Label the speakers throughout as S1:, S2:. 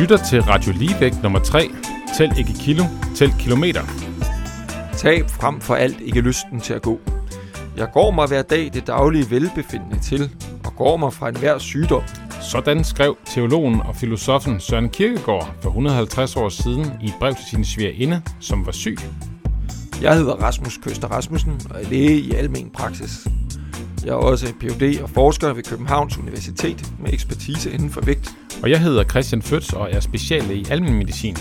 S1: lytter til Radio Ligevægt nummer 3. Tæl ikke kilo, tæl kilometer.
S2: Tab frem for alt ikke lysten til at gå. Jeg går mig hver dag det daglige velbefindende til, og går mig fra enhver sygdom.
S1: Sådan skrev teologen og filosofen Søren Kierkegaard for 150 år siden i et brev til sin svigerinde, som var syg.
S2: Jeg hedder Rasmus Køster Rasmussen og er læge i almen praksis. Jeg er også Ph.D. og forsker ved Københavns Universitet med ekspertise inden for vægt.
S1: Og jeg hedder Christian Føds og er speciallæge i almen medicin.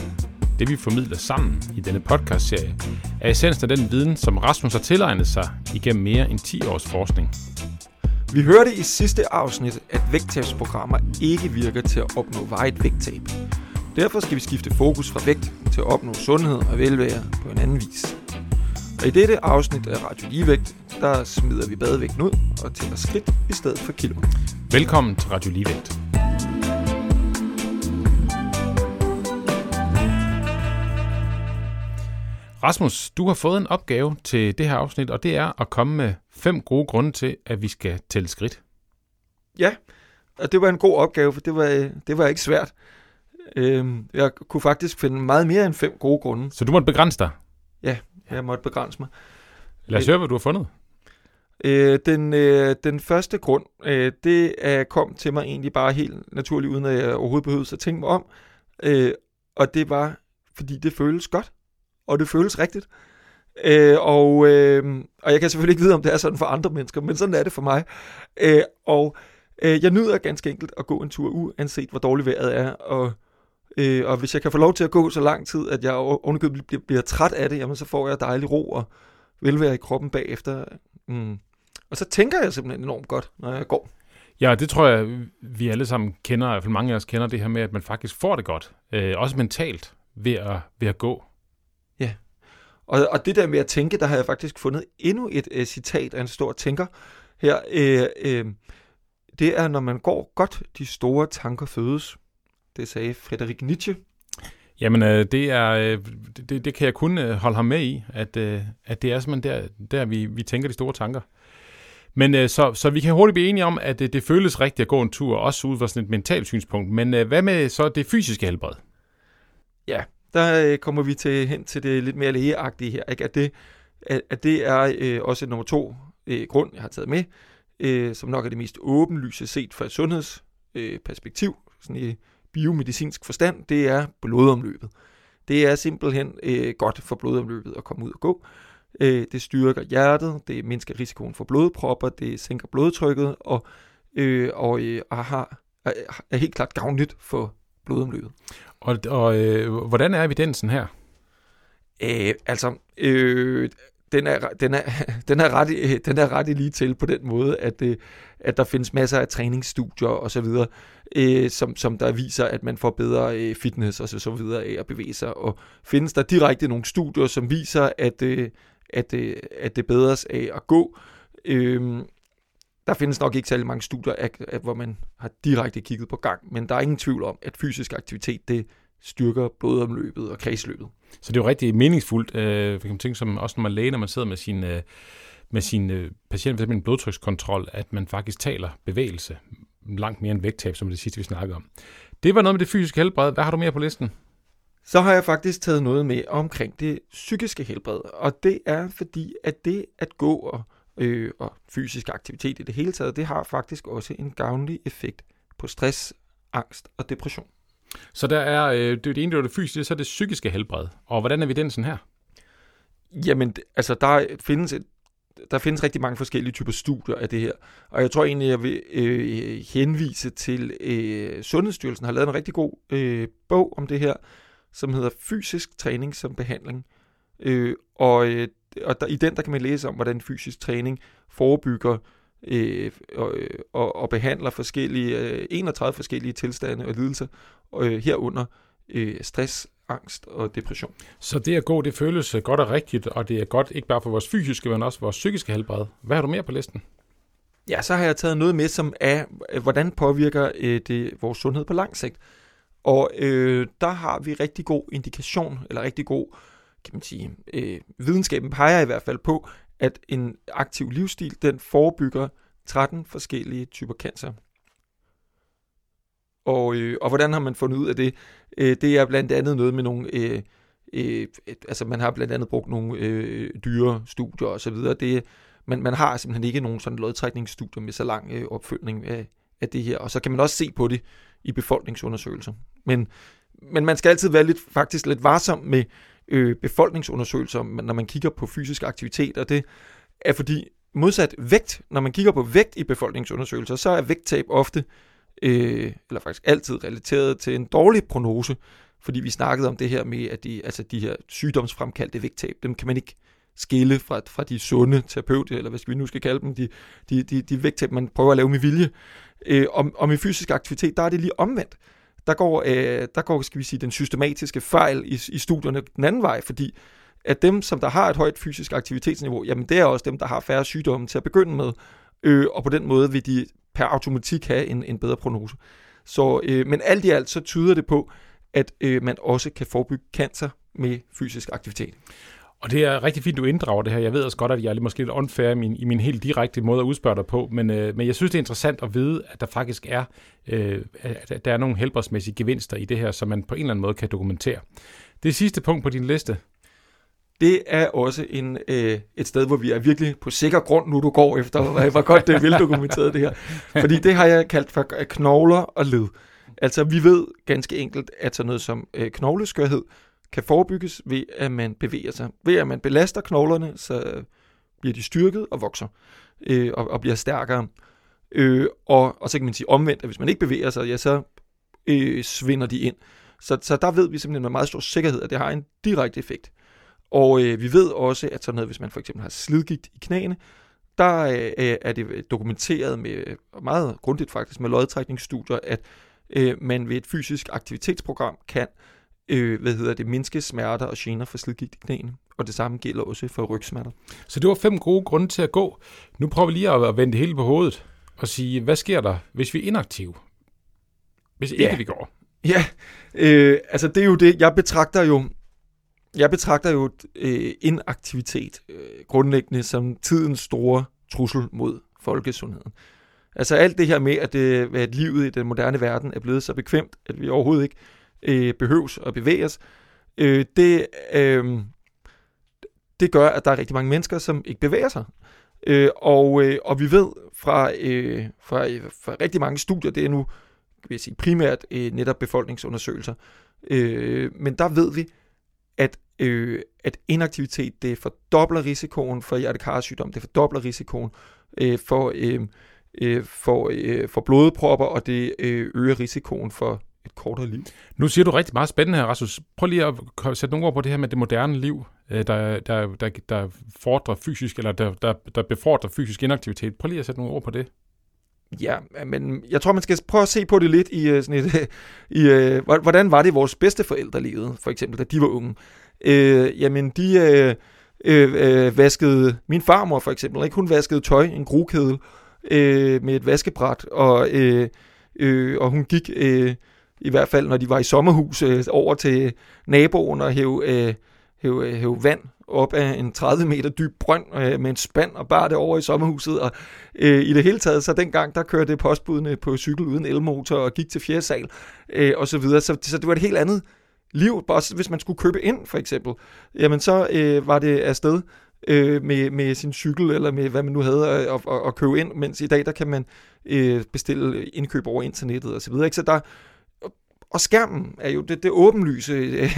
S1: Det vi formidler sammen i denne podcastserie er essensen af den viden, som Rasmus har tilegnet sig igennem mere end 10 års forskning.
S2: Vi hørte i sidste afsnit, at vægttabsprogrammer ikke virker til at opnå vejet vægttab. Derfor skal vi skifte fokus fra vægt til at opnå sundhed og velvære på en anden vis. Og i dette afsnit af Radio Ligevægt, der smider vi badevægten ud og tæller skridt i stedet for kilo.
S1: Velkommen til Radio Ligevægt. Rasmus, du har fået en opgave til det her afsnit, og det er at komme med fem gode grunde til, at vi skal tælle skridt.
S2: Ja, og det var en god opgave, for det var, det var ikke svært. Øhm, jeg kunne faktisk finde meget mere end fem gode grunde.
S1: Så du måtte begrænse dig?
S2: Ja, jeg måtte begrænse mig.
S1: Lad os høre, hvad du har fundet.
S2: Øh, den, øh, den første grund, øh, det er, kom til mig egentlig bare helt naturligt, uden at jeg overhovedet behøvede at tænke mig om. Øh, og det var, fordi det føles godt, og det føles rigtigt. Øh, og, øh, og jeg kan selvfølgelig ikke vide, om det er sådan for andre mennesker, men sådan er det for mig. Øh, og øh, jeg nyder ganske enkelt at gå en tur, uanset hvor dårligt vejret er, og Øh, og hvis jeg kan få lov til at gå så lang tid, at jeg underkøbet bliver, bliver træt af det, jamen så får jeg dejlig ro og velvære i kroppen bagefter. Mm. Og så tænker jeg simpelthen enormt godt, når jeg går.
S1: Ja, det tror jeg, vi alle sammen kender, i hvert fald mange af os kender det her med, at man faktisk får det godt. Øh, også mentalt ved at, ved at gå.
S2: Ja, og, og det der med at tænke, der har jeg faktisk fundet endnu et uh, citat af en stor tænker her. Uh, uh, det er, når man går godt, de store tanker fødes. Det sagde Frederik Nietzsche.
S1: Jamen, øh, det, er, øh, det, det kan jeg kun øh, holde ham med i, at, øh, at det er simpelthen der, der vi, vi tænker de store tanker. Men øh, så, så vi kan hurtigt blive enige om, at det, det føles rigtigt at gå en tur, også ud fra sådan et mentalt synspunkt. Men øh, hvad med så det fysiske helbred?
S2: Ja, der øh, kommer vi til hen til det lidt mere lægeagtige her, ikke? At, det, at, at det er øh, også nummer to øh, grund, jeg har taget med, øh, som nok er det mest åbenlyse set fra et sundhedsperspektiv, øh, sådan i biomedicinsk forstand, det er blodomløbet. Det er simpelthen øh, godt for blodomløbet at komme ud og gå. Øh, det styrker hjertet, det mindsker risikoen for blodpropper, det sænker blodtrykket og, øh, og øh, har, er, er helt klart gavnligt for blodomløbet.
S1: Og, og øh, hvordan er evidensen her?
S2: Øh, altså, øh, den er, den er, den er, ret, den er ret lige til på den måde, at, øh, at der findes masser af træningsstudier og så videre, øh, som, som der viser, at man får bedre øh, fitness og så, så videre af at bevæge sig. Og findes der direkte nogle studier, som viser, at, øh, at, øh, at det bedres af at gå. Øh, der findes nok ikke særlig mange studier, af, af, hvor man har direkte kigget på gang, men der er ingen tvivl om, at fysisk aktivitet, det styrker blodomløbet og kredsløbet.
S1: Så det er jo rigtig meningsfuldt, øh, for ting som også når man læger, når man sidder med sin, øh, med sin øh, patient, med en blodtrykskontrol, at man faktisk taler bevægelse langt mere end vægttab, som det sidste, vi snakkede om. Det var noget med det fysiske helbred. Hvad har du mere på listen?
S2: Så har jeg faktisk taget noget med omkring det psykiske helbred, og det er fordi, at det at gå og, øh, og fysisk aktivitet i det hele taget, det har faktisk også en gavnlig effekt på stress, angst og depression.
S1: Så der er, øh, det, det ene, det er det fysiske, så er det psykiske helbred. Og hvordan er vi den sådan her?
S2: Jamen, altså der findes, et, der findes rigtig mange forskellige typer studier af det her. Og jeg tror egentlig, jeg vil øh, henvise til, øh, Sundhedsstyrelsen har lavet en rigtig god øh, bog om det her, som hedder Fysisk træning som behandling. Øh, og øh, og der, i den der kan man læse om, hvordan fysisk træning forebygger øh, og, og, og behandler forskellige, øh, 31 forskellige tilstande og lidelser, øh, herunder øh, stress, angst og depression.
S1: Så det at gå, det føles godt og rigtigt, og det er godt ikke bare for vores fysiske, men også vores psykiske helbred. Hvad har du mere på listen?
S2: Ja, så har jeg taget noget med, som er, øh, hvordan påvirker øh, det vores sundhed på lang sigt. Og øh, der har vi rigtig god indikation, eller rigtig god, kan man sige, øh, videnskaben peger i hvert fald på, at en aktiv livsstil, den forebygger 13 forskellige typer cancer. Og, øh, og hvordan har man fundet ud af det? Øh, det er blandt andet noget med nogle... Øh, øh, altså man har blandt andet brugt nogle øh, dyre studier og så videre. Det, man, man har simpelthen ikke nogen sådan lodtrækningsstudier med så lang øh, opfølgning af, af det her. Og så kan man også se på det i befolkningsundersøgelser. Men, men man skal altid være lidt, faktisk lidt varsom med øh, befolkningsundersøgelser, når man kigger på fysisk aktivitet, og det er fordi modsat vægt, når man kigger på vægt i befolkningsundersøgelser, så er vægttab ofte, øh, eller faktisk altid relateret til en dårlig prognose, fordi vi snakkede om det her med, at de, altså de her sygdomsfremkaldte vægttab, dem kan man ikke skille fra, fra de sunde terapeuter, eller hvad skal vi nu skal kalde dem, de, de, de, de vægttab, man prøver at lave med vilje. Øh, om, og med fysisk aktivitet, der er det lige omvendt. Der går, øh, der går skal vi sige, den systematiske fejl i, i studierne den anden vej, fordi at dem, som der har et højt fysisk aktivitetsniveau, jamen det er også dem, der har færre sygdomme til at begynde med, øh, og på den måde vil de per automatik have en, en bedre prognose. Så, øh, men alt i alt så tyder det på, at øh, man også kan forebygge cancer med fysisk aktivitet.
S1: Og det er rigtig fint, du inddrager det her. Jeg ved også godt, at jeg er måske lidt unfair i min, i min helt direkte måde at udspørge dig på, men, øh, men jeg synes, det er interessant at vide, at der faktisk er, øh, at der er nogle helbredsmæssige gevinster i det her, som man på en eller anden måde kan dokumentere. Det sidste punkt på din liste.
S2: Det er også en, øh, et sted, hvor vi er virkelig på sikker grund, nu du går efter, hvor godt det er veldokumenteret det her. Fordi det har jeg kaldt for øh, knogler og led. Altså, vi ved ganske enkelt, at sådan noget som øh, knogleskørhed kan forebygges ved, at man bevæger sig. Ved at man belaster knoglerne, så øh, bliver de styrket og vokser øh, og, og bliver stærkere. Øh, og, og så kan man sige omvendt, at hvis man ikke bevæger sig, ja, så øh, svinder de ind. Så, så der ved vi simpelthen med meget stor sikkerhed, at det har en direkte effekt. Og øh, vi ved også, at sådan noget, hvis man for eksempel har slidgigt i knæene, der øh, er det dokumenteret med øh, meget grundigt faktisk med lodtrækningsstudier, at øh, man ved et fysisk aktivitetsprogram kan øh, hvad hedder det, mindske smerter og gener for slidgigt i knæene. Og det samme gælder også for rygsmerter.
S1: Så det var fem gode grunde til at gå. Nu prøver vi lige at vende det hele på hovedet og sige, hvad sker der, hvis vi er inaktive? Hvis ikke
S2: ja.
S1: vi går?
S2: Ja, øh, altså det er jo det, jeg betragter jo, jeg betragter jo øh, inaktivitet øh, grundlæggende som tidens store trussel mod folkesundheden. Altså alt det her med, at, det, at livet i den moderne verden er blevet så bekvemt, at vi overhovedet ikke øh, behøves at bevæge os, øh, det, øh, det gør, at der er rigtig mange mennesker, som ikke bevæger sig. Øh, og, øh, og vi ved fra, øh, fra, fra rigtig mange studier, det er nu vil jeg sige, primært øh, netop befolkningsundersøgelser, øh, men der ved vi, at, øh, at inaktivitet det fordobler risikoen for hjertekarsygdom, det fordobler risikoen øh, for, øh, øh, for, øh, for blodpropper, og det øh, øger risikoen for et kortere liv.
S1: Nu siger du rigtig meget spændende her, Rasmus. Prøv lige at sætte nogle ord på det her med det moderne liv, øh, der, der, der, der fordrer fysisk, eller der, der, der befordrer fysisk inaktivitet. Prøv lige at sætte nogle ord på det.
S2: Ja, men jeg tror, man skal prøve at se på det lidt i øh, sådan et, i, øh, hvordan var det vores bedste forældre livet, for eksempel, da de var unge. Øh, jamen, de øh, øh, vaskede, min farmor for eksempel, ikke? hun vaskede tøj, en grukedel, øh, med et vaskebræt, og, øh, øh, og hun gik øh, i hvert fald, når de var i sommerhus, øh, over til naboen og hæve, øh, hæve, øh, hæve vand op af en 30 meter dyb brønd øh, med en spand og bare det over i sommerhuset. Og øh, i det hele taget, så dengang, der kørte postbudene på cykel uden elmotor og gik til fjerde sal øh, og så videre. Så, så det var et helt andet liv. Bare hvis man skulle købe ind, for eksempel, jamen så øh, var det afsted øh, med, med sin cykel, eller med hvad man nu havde, at, at, at købe ind, mens i dag, der kan man øh, bestille indkøb over internettet og så videre. Ikke? Så der, og skærmen er jo det, det åbenlyse,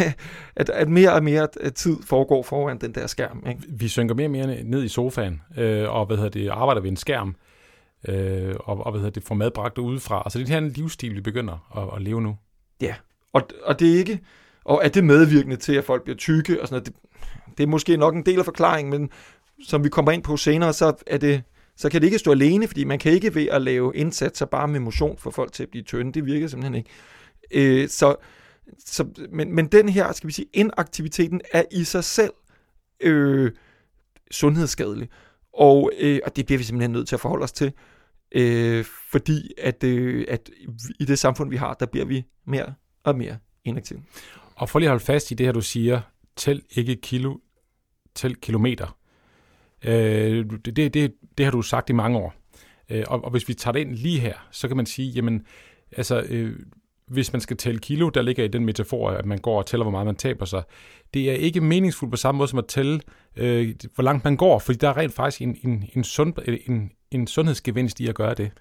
S2: at, at mere og mere tid foregår foran den der skærm. Ikke?
S1: Vi synker mere og mere ned i sofaen, øh, og hvad hedder det, arbejder ved en skærm, øh, og, og hvad hedder det, får madbragt udefra. Altså det er en livsstil, vi begynder at, at leve nu.
S2: Ja, og, og det er ikke, og er det medvirkende til, at folk bliver tykke og sådan noget, det, det er måske nok en del af forklaringen, men som vi kommer ind på senere, så er det så kan det ikke stå alene, fordi man kan ikke ved at lave indsatser bare med motion for folk til at blive tynde. Det virker simpelthen ikke. Øh, så, så, men, men den her, skal vi sige, inaktiviteten er i sig selv øh, sundhedsskadelig. Og, øh, og det bliver vi simpelthen nødt til at forholde os til. Øh, fordi at, øh, at i det samfund, vi har, der bliver vi mere og mere inaktive.
S1: Og for lige at holde fast i det her, du siger, tæl ikke kilo, tæl kilometer. Øh, det, det, det, det har du sagt i mange år. Øh, og, og hvis vi tager det ind lige her, så kan man sige, jamen, altså, øh, hvis man skal tælle kilo, der ligger i den metafor, at man går og tæller, hvor meget man taber sig. Det er ikke meningsfuldt på samme måde som at tælle, øh, hvor langt man går, fordi der er rent faktisk en, en, en, sund, øh, en, en sundhedsgevinst i at gøre det.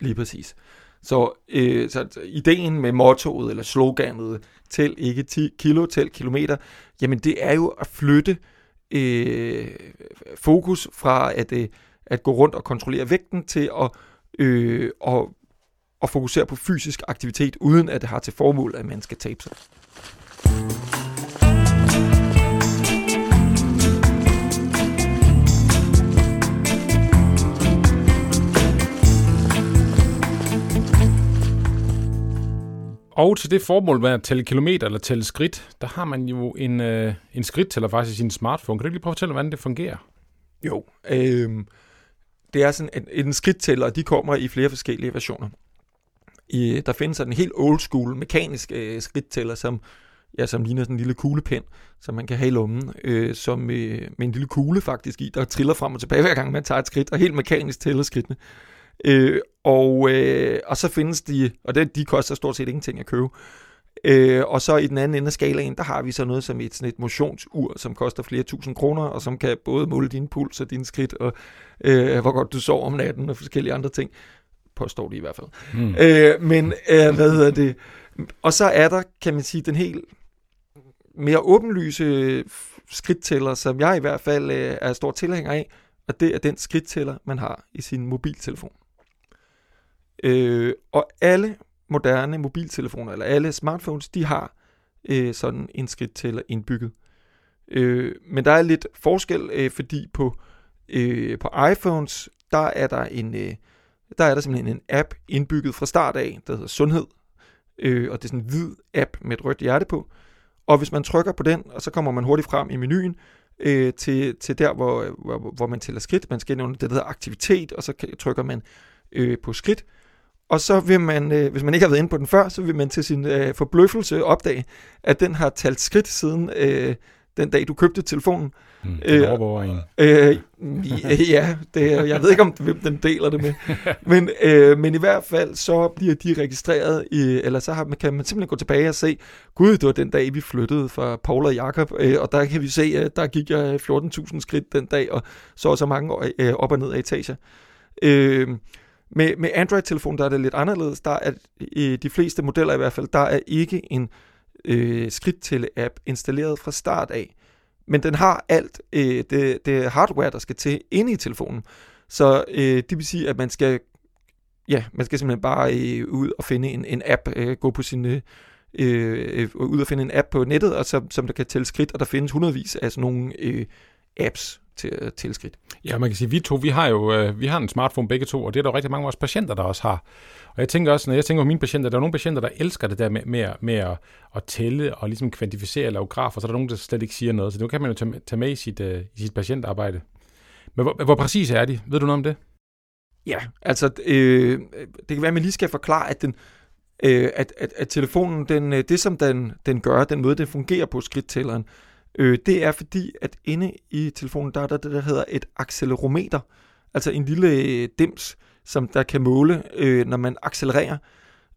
S2: Lige præcis. Så, øh, så ideen med mottoet eller sloganet, tæl ikke 10 kilo, tæl kilometer, jamen det er jo at flytte øh, fokus fra at, øh, at gå rundt og kontrollere vægten til at, øh, at, at fokusere på fysisk aktivitet, uden at det har til formål, at man skal tabe sig.
S1: Og til det formål med at tælle kilometer eller tælle skridt, der har man jo en, øh, en skridttæller faktisk i sin smartphone. Kan du ikke lige prøve at fortælle, hvordan det fungerer?
S2: Jo, øh, det er sådan en, en skridttæller, de kommer i flere forskellige versioner. I, der findes sådan en helt old school mekanisk øh, skridttæller, som, ja, som ligner sådan en lille kuglepen, som man kan have i lommen, øh, som øh, med en lille kugle faktisk i, der triller frem og tilbage hver gang man tager et skridt, og helt mekanisk tæller skridtene. Øh, og, øh, og så findes de, og det, de koster stort set ingenting at købe. Øh, og så i den anden ende af skalaen, der har vi så noget som et, sådan et motionsur, som koster flere tusind kroner, og som kan både måle din puls og din skridt, og øh, hvor godt du sover om natten, og forskellige andre ting. Påstår de i hvert fald. Mm. Øh, men øh, hvad hedder det? Og så er der, kan man sige, den helt mere åbenlyse skridttæller, som jeg i hvert fald øh, er stor tilhænger af, og det er den skridttæller, man har i sin mobiltelefon. Øh, og alle moderne mobiltelefoner, eller alle smartphones, de har øh, sådan en skridttæller indbygget. Øh, men der er lidt forskel, øh, fordi på, øh, på iPhones, der er der en... Øh, der er der simpelthen en app indbygget fra start af, der hedder Sundhed. Øh, og det er sådan en hvid app med et rødt hjerte på. Og hvis man trykker på den, og så kommer man hurtigt frem i menuen, øh, til, til der, hvor, hvor, hvor man tæller skridt. Man skal nævne det, der hedder aktivitet, og så trykker man øh, på skridt. Og så vil man, øh, hvis man ikke har været inde på den før, så vil man til sin øh, forbløffelse opdage, at den har talt skridt siden øh, den dag, du købte telefonen.
S1: Mm, øh, overvåger en.
S2: Øh, ja, det, jeg ved ikke, om hvem den deler det med. men, øh, men i hvert fald, så bliver de registreret, i, eller så har, kan man simpelthen gå tilbage og se, gud, det var den dag, vi flyttede fra Paul og Jakob, øh, og der kan vi se, at der gik jeg 14.000 skridt den dag, og så så mange øh, op og ned af etager. Øh, med, med Android-telefon, der er det lidt anderledes. Der er i de fleste modeller i hvert fald, der er ikke en øh, skridttælle-app installeret fra start af. Men den har alt øh, det, det hardware, der skal til inde i telefonen. Så øh, det vil sige, at man skal, ja, man skal simpelthen bare øh, ud og finde en, en app, øh, gå på sin, øh, øh, ud og finde en app på nettet, og så, som der kan tælle skridt, og der findes hundredvis af sådan nogle øh, apps, til at tælle skridt.
S1: Ja, man kan sige, vi to, vi har jo øh, vi har en smartphone begge to, og det er der rigtig mange af vores patienter, der også har. Og jeg tænker også, når jeg tænker på mine patienter, der er nogle patienter, der elsker det der med, med, med at, at tælle og ligesom kvantificere og lave grafer, så er der nogen, der slet ikke siger noget. Så det kan man jo tage, tage med i sit, uh, i sit patientarbejde. Men hvor, hvor præcis er de? Ved du noget om det?
S2: Ja, altså øh, det kan være, at man lige skal forklare, at den, øh, at, at, at telefonen, den, øh, det som den, den gør, den måde, den fungerer på skridttælleren, øh, det er fordi, at inde i telefonen, der er der det, der hedder et accelerometer, altså en lille øh, dims, som der kan måle, øh, når man accelererer,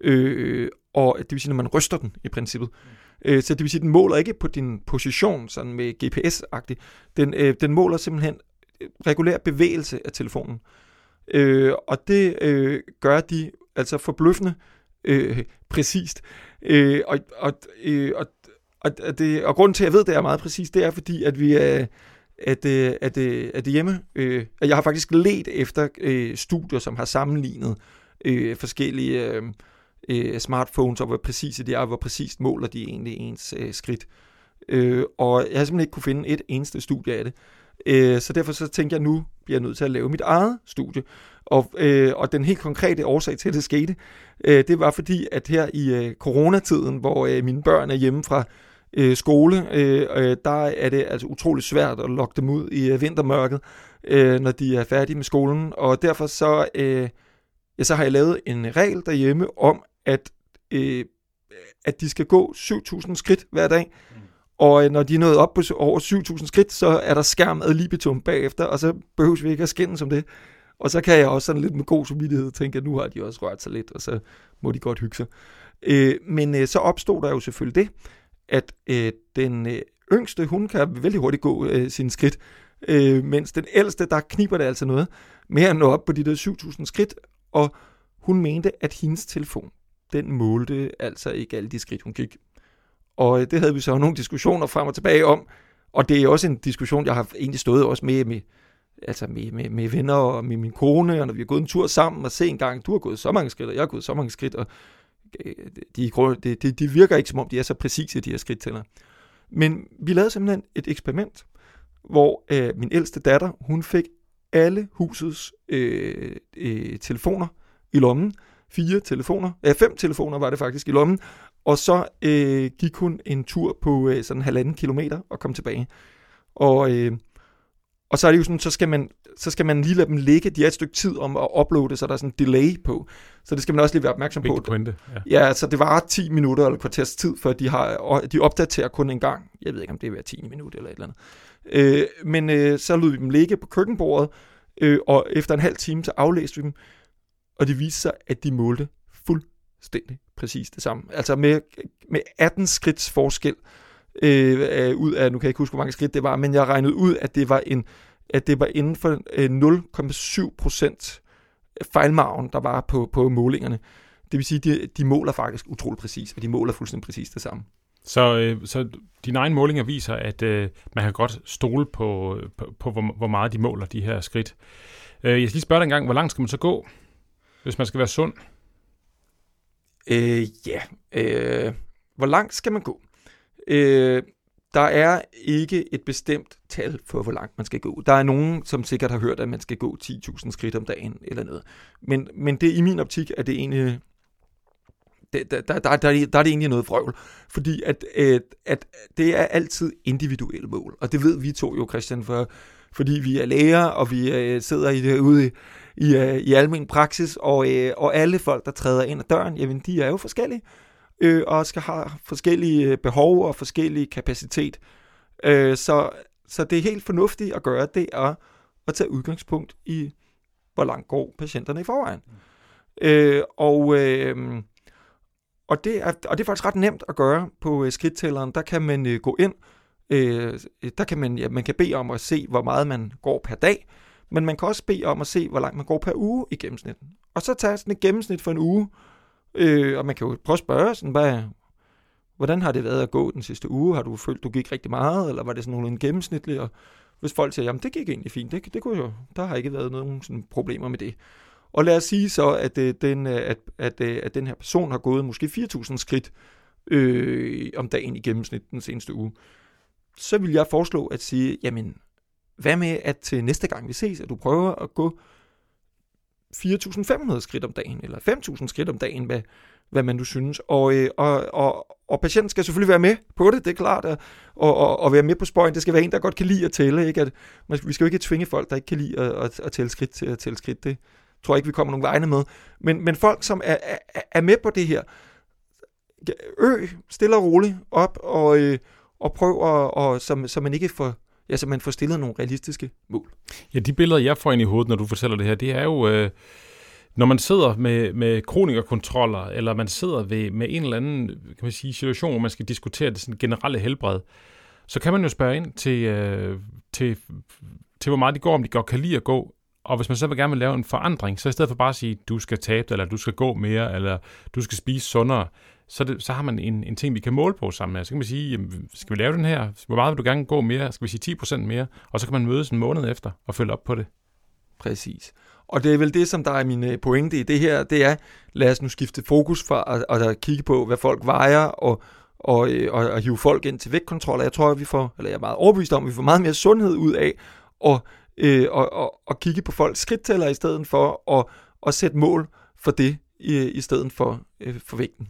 S2: øh, og det vil sige, når man ryster den i princippet. Mm. Øh, så det vil sige, den måler ikke på din position, sådan med GPS-agtigt. Den, øh, den måler simpelthen øh, regulær bevægelse af telefonen. Øh, og det øh, gør de altså forbløffende øh, præcist. Øh, og, og, øh, og og, det, og grunden til, at jeg ved, det er meget præcis, det er fordi, at vi er, at, øh, at, at, at det hjemme, øh, at jeg har faktisk let efter øh, studier, som har sammenlignet øh, forskellige øh, øh, smartphones, og hvor præcise de er, og hvor præcist måler de egentlig ens øh, skridt. Øh, og jeg har simpelthen ikke kunne finde et eneste studie af det. Øh, så derfor så tænker jeg, nu bliver jeg nødt til at lave mit eget studie. Og, øh, og den helt konkrete årsag til, at det skete, øh, det var fordi, at her i øh, coronatiden, hvor øh, mine børn er hjemme fra øh, skole, øh, øh, der er det altså utrolig svært at lokke dem ud i øh, vintermørket, øh, når de er færdige med skolen. Og derfor så, øh, ja, så har jeg lavet en regel derhjemme om, at, øh, at de skal gå 7.000 skridt hver dag. Mm. Og øh, når de er nået op på over 7.000 skridt, så er der skærm ad libitum bagefter, og så behøver vi ikke at skændes om det. Og så kan jeg også sådan lidt med god samvittighed tænke, at nu har de også rørt sig lidt, og så må de godt hygge sig. Øh, men øh, så opstod der jo selvfølgelig det, at øh, den øh, yngste, hun kan vældig hurtigt gå øh, sine skridt, øh, mens den ældste, der kniber det altså noget med at nå op på de der 7.000 skridt, og hun mente, at hendes telefon, den målte altså ikke alle de skridt, hun gik. Og øh, det havde vi så nogle diskussioner frem og tilbage om, og det er også en diskussion, jeg har egentlig stået også med, med altså med, med, med venner og med min kone, og når vi har gået en tur sammen og se en gang, du har gået så mange skridt, og jeg har gået så mange skridt, og Øh, de, de, de, de virker ikke som om, de er så præcise, de her skridttæller. Men vi lavede simpelthen et eksperiment, hvor øh, min ældste datter, hun fik alle husets øh, øh, telefoner i lommen. Fire telefoner, ja, fem telefoner var det faktisk i lommen. Og så øh, gik hun en tur på øh, sådan halvanden kilometer og kom tilbage. Og, øh, og så er det jo sådan, så skal man, så skal man lige lade dem ligge. De er et stykke tid om at uploade, så der er sådan en delay på. Så det skal man også lige være opmærksom
S1: Vigtig
S2: på.
S1: pointe. Ja.
S2: Ja, så det var 10 minutter eller kvarters tid, for de, har, og de opdaterer kun en gang. Jeg ved ikke, om det er hver 10 minut eller et eller andet. Øh, men øh, så lod vi dem ligge på køkkenbordet, øh, og efter en halv time, så aflæste vi dem, og det viste sig, at de målte fuldstændig præcis det samme. Altså med, med 18 skridts forskel øh, øh, ud af, nu kan jeg ikke huske, hvor mange skridt det var, men jeg regnede ud, at det var, en, at det var inden for øh, 0,7 procent fejlmargen, der var på, på målingerne. Det vil sige, de, de måler faktisk utroligt præcis, og de måler fuldstændig præcis det samme.
S1: Så, øh, så dine egne målinger viser, at øh, man kan godt stole på, på, på hvor, hvor meget de måler de her skridt. Øh, jeg skal lige spørge dig en gang, hvor langt skal man så gå, hvis man skal være sund?
S2: Øh, ja, øh, hvor langt skal man gå? Øh, der er ikke et bestemt tal for, hvor langt man skal gå. Der er nogen, som sikkert har hørt, at man skal gå 10.000 skridt om dagen eller noget. Men, men det i min optik er det egentlig... Det, der, der, der, der, der er det egentlig noget frøvl, fordi at, at, at det er altid individuelle mål, og det ved vi to jo, Christian, for, fordi vi er læger, og vi øh, sidder i det ude i, i, øh, i almen praksis, og, øh, og alle folk, der træder ind ad døren, jamen de er jo forskellige øh, og skal have forskellige øh, behov og forskellige kapacitet. Øh, så, så det er helt fornuftigt at gøre, det er at tage udgangspunkt i, hvor langt går patienterne i forvejen. Mm. Øh, og, øh, og, det er, og det er faktisk ret nemt at gøre på øh, skridttælleren. Der kan man øh, gå ind, øh, der kan man, ja, man kan bede om at se, hvor meget man går per dag, men man kan også bede om at se, hvor langt man går per uge i gennemsnit. Og så tage sådan et gennemsnit for en uge, Øh, Øh, og man kan jo prøve at spørge, sådan, hvad, hvordan har det været at gå den sidste uge? Har du følt, du gik rigtig meget, eller var det sådan nogenlunde gennemsnitligt? Og hvis folk siger, jamen det gik egentlig fint, det, det kunne jo, der har ikke været nogen sådan problemer med det. Og lad os sige så, at, øh, den, øh, at, at, øh, at den her person har gået måske 4.000 skridt øh, om dagen i gennemsnit den seneste uge. Så vil jeg foreslå at sige, jamen hvad med at til næste gang vi ses, at du prøver at gå 4.500 skridt om dagen, eller 5.000 skridt om dagen, hvad, hvad man nu synes. Og, øh, og, og, og patienten skal selvfølgelig være med på det, det er klart, og, og, og være med på spøjen. Det skal være en, der godt kan lide at tælle. Ikke? At, vi skal jo ikke tvinge folk, der ikke kan lide at, at, at tælle skridt til at tælle skridt. Det tror jeg ikke, vi kommer nogen vegne med. Men, men folk, som er, er, er med på det her, ø stille og roligt op, og, øh, og prøv at, og, så, så man ikke får ja, så man får stillet nogle realistiske mål.
S1: Ja, de billeder, jeg får ind i hovedet, når du fortæller det her, det er jo, øh, når man sidder med, med kronikerkontroller, eller man sidder ved, med en eller anden kan man sige, situation, hvor man skal diskutere det sådan generelle helbred, så kan man jo spørge ind til, øh, til, til hvor meget de går, om de godt kan lide at gå, og hvis man så vil gerne vil lave en forandring, så i stedet for bare at sige, du skal tabe dig, eller du skal gå mere, eller du skal spise sundere, så, det, så har man en, en ting, vi kan måle på sammen. Så kan man sige, jamen, skal vi lave den her? Hvor meget vil du gerne gå mere? Skal vi sige 10% mere? Og så kan man mødes en måned efter og følge op på det.
S2: Præcis. Og det er vel det, som der er min øh, pointe i det her, det er, lad os nu skifte fokus fra at, at kigge på, hvad folk vejer, og, og, øh, og, og hive folk ind til vægtkontrol. Jeg tror, at vi får, eller jeg er meget overbevist om, at vi får meget mere sundhed ud af at øh, og, og, og kigge på folks skridttæller i stedet for at, at sætte mål for det i, i stedet for, øh, for vægten.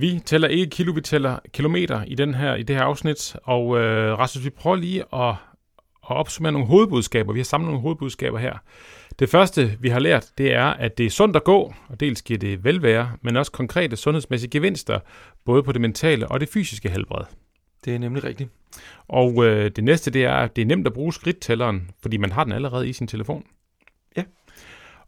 S1: Vi tæller ikke kilo, vi tæller kilometer i, den her, i det her afsnit, og øh, Rasmus, vi prøver lige at, at opsummere nogle hovedbudskaber. Vi har samlet nogle hovedbudskaber her. Det første, vi har lært, det er, at det er sundt at gå, og dels giver det velvære, men også konkrete sundhedsmæssige gevinster, både på det mentale og det fysiske helbred.
S2: Det er nemlig rigtigt.
S1: Og øh, det næste, det er, at det er nemt at bruge skridttælleren, fordi man har den allerede i sin telefon.
S2: Ja.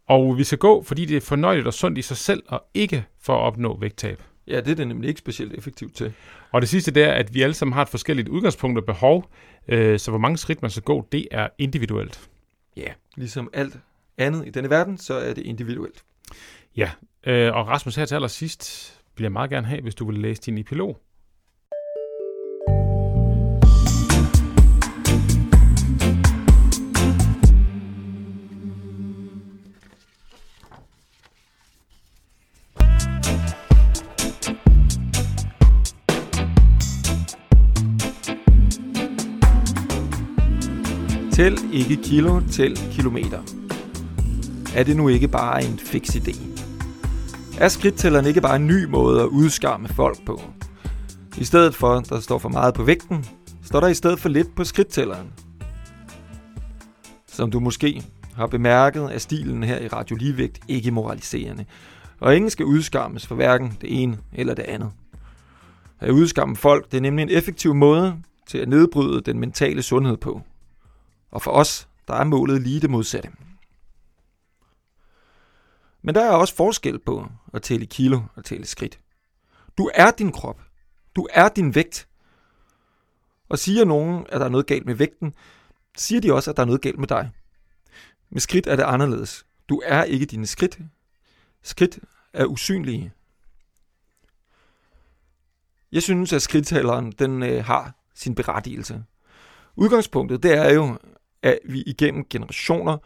S1: Og vi skal gå, fordi det er fornøjeligt og sundt i sig selv, og ikke for at opnå vægttab.
S2: Ja, det er det nemlig ikke specielt effektivt til.
S1: Og det sidste, det er, at vi alle sammen har et forskelligt udgangspunkt og behov, øh, så hvor mange skridt man skal gå, det er individuelt.
S2: Ja, ligesom alt andet i denne verden, så er det individuelt.
S1: Ja, øh, og Rasmus her til allersidst vil jeg meget gerne have, hvis du vil læse din epilog.
S2: Tæl ikke kilo, tæl kilometer. Er det nu ikke bare en fix idé? Er skridttælleren ikke bare en ny måde at udskamme folk på? I stedet for, der står for meget på vægten, står der i stedet for lidt på skridttælleren. Som du måske har bemærket, er stilen her i Radio Ligevægt ikke moraliserende, og ingen skal udskammes for hverken det ene eller det andet. At udskamme folk, det er nemlig en effektiv måde til at nedbryde den mentale sundhed på. Og for os, der er målet lige det modsatte. Men der er også forskel på at tælle kilo og tælle skridt. Du er din krop. Du er din vægt. Og siger nogen, at der er noget galt med vægten, siger de også, at der er noget galt med dig. Med skridt er det anderledes. Du er ikke dine skridt. Skridt er usynlige. Jeg synes, at skridttaleren den øh, har sin berettigelse. Udgangspunktet det er jo, at vi igennem generationer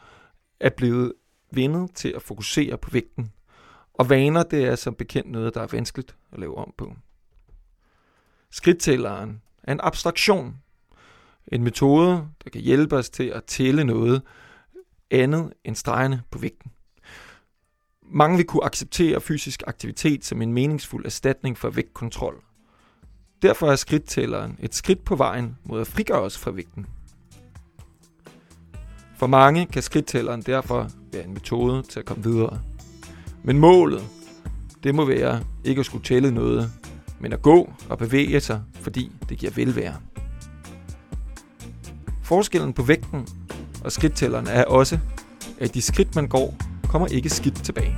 S2: er blevet vendet til at fokusere på vægten. Og vaner, det er som bekendt noget, der er vanskeligt at lave om på. Skridttælleren er en abstraktion. En metode, der kan hjælpe os til at tælle noget andet end stregerne på vægten. Mange vil kunne acceptere fysisk aktivitet som en meningsfuld erstatning for vægtkontrol. Derfor er skridttælleren et skridt på vejen mod at frigøre os fra vægten. For mange kan skridttælleren derfor være en metode til at komme videre. Men målet, det må være ikke at skulle tælle noget, men at gå og bevæge sig, fordi det giver velvære. Forskellen på vægten og skridttælleren er også, at de skridt man går, kommer ikke skidt tilbage.